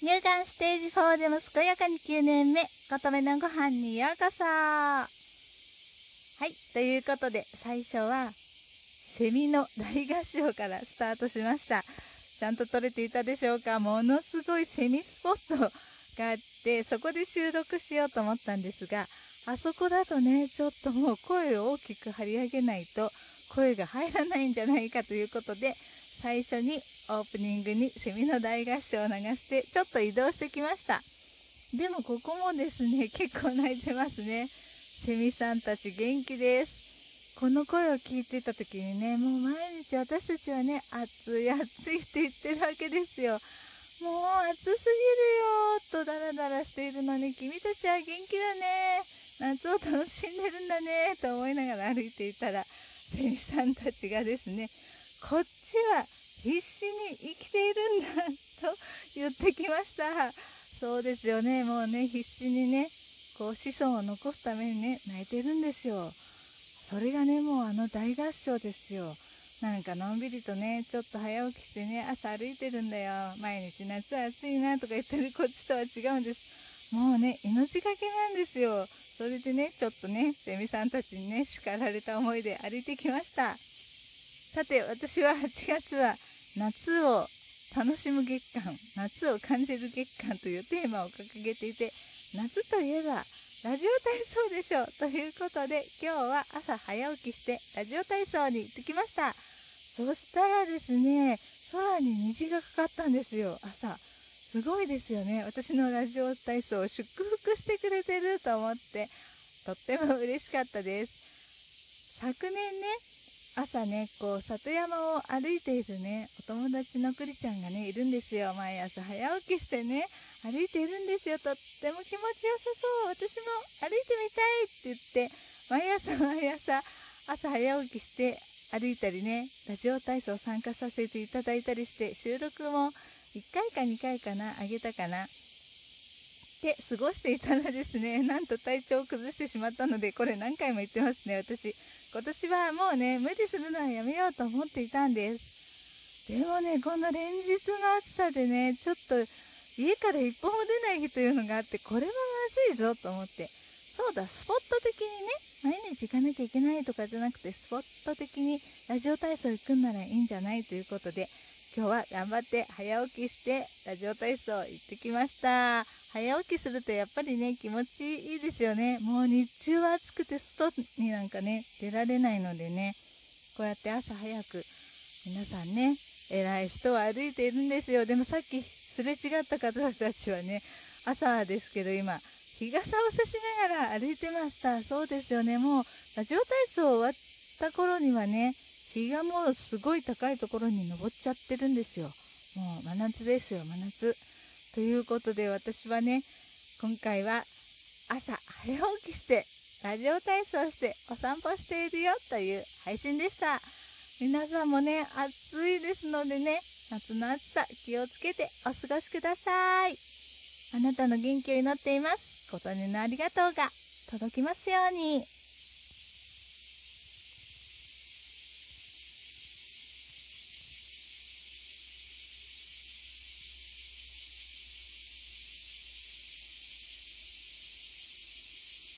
乳がんステージ4でも健やかに9年目、琴めのご飯にようこそ。はい、ということで、最初は、セミの大合唱からスタートしました。ちゃんと撮れていたでしょうか？ものすごいセミスポットがあって、そこで収録しようと思ったんですが、あそこだとね、ちょっともう声を大きく張り上げないと、声が入らないんじゃないかということで、最初にオープニングにセミの大合唱を流してちょっと移動してきました。でもここもですね 結構泣いてますね。セミさんたち元気です。この声を聞いてた時にねもう毎日私たちはね暑い暑いって言ってるわけですよ。もう暑すぎるよとダラダラしているのに君たちは元気だね。夏を楽しんでるんだねと思いながら歩いていたらセミさんたちがですねこっちは必死に生きているんだと言ってきました。そうですよね。もうね必死にねこう子孫を残すためにね泣いてるんですよ。それがねもうあの大合唱ですよ。なんかのんびりとねちょっと早起きしてね朝歩いてるんだよ。毎日夏暑いなとか言ってるこっちとは違うんです。もうね命がけなんですよ。それでねちょっとねセミさんたちにね叱られた思いで歩いてきました。さて私は8月は夏を楽しむ月間夏を感じる月間というテーマを掲げていて夏といえばラジオ体操でしょということで今日は朝早起きしてラジオ体操に行ってきました。そしたらですね空に虹がかかったんですよ。朝。すごいですよね。私のラジオ体操を祝福してくれてると思ってとっても嬉しかったです。昨年ね朝ね、こう、里山を歩いているね、お友達のくりちゃんがね、いるんですよ。毎朝早起きしてね、歩いているんですよ。とっても気持ちよさそう。私も歩いてみたいって言って、毎朝毎朝、朝早起きして歩いたりね、ラジオ体操参加させていただいたりして、収録も1回か2回かな、あげたかな。で、過ごしていたらですね、なんと体調を崩してしまったので、これ何回も言ってますね、私。今年はもうね、無理するのはやめようと思っていたんです。でもね、この連日の暑さでね、ちょっと家から一歩も出ない日というのがあって、これはまずいぞと思って。そうだ、スポット的にね、毎日行かなきゃいけないとかじゃなくて、スポット的にラジオ体操行くんならいいんじゃないということで、今日は頑張って早起きしてラジオ体操行ってきました。早起きするとやっぱりね、気持ちいいですよね。もう日中は暑くて外になんかね、出られないのでね、こうやって朝早く、皆さんね、偉い人は歩いているんですよ。でもさっきすれ違った方たちはね、朝ですけど今、日傘を差しながら歩いてました。そうですよね。もう、ラジオ体操終わった頃にはね、日がもうすごい高いところに登っちゃってるんですよ。もう真夏ですよ、真夏。ということで私はね、今回は朝早起きしてラジオ体操してお散歩しているよという配信でした。皆さんもね、暑いですのでね、夏の暑さ気をつけてお過ごしください。あなたの元気を祈っています。ことねのありがとうが届きますように。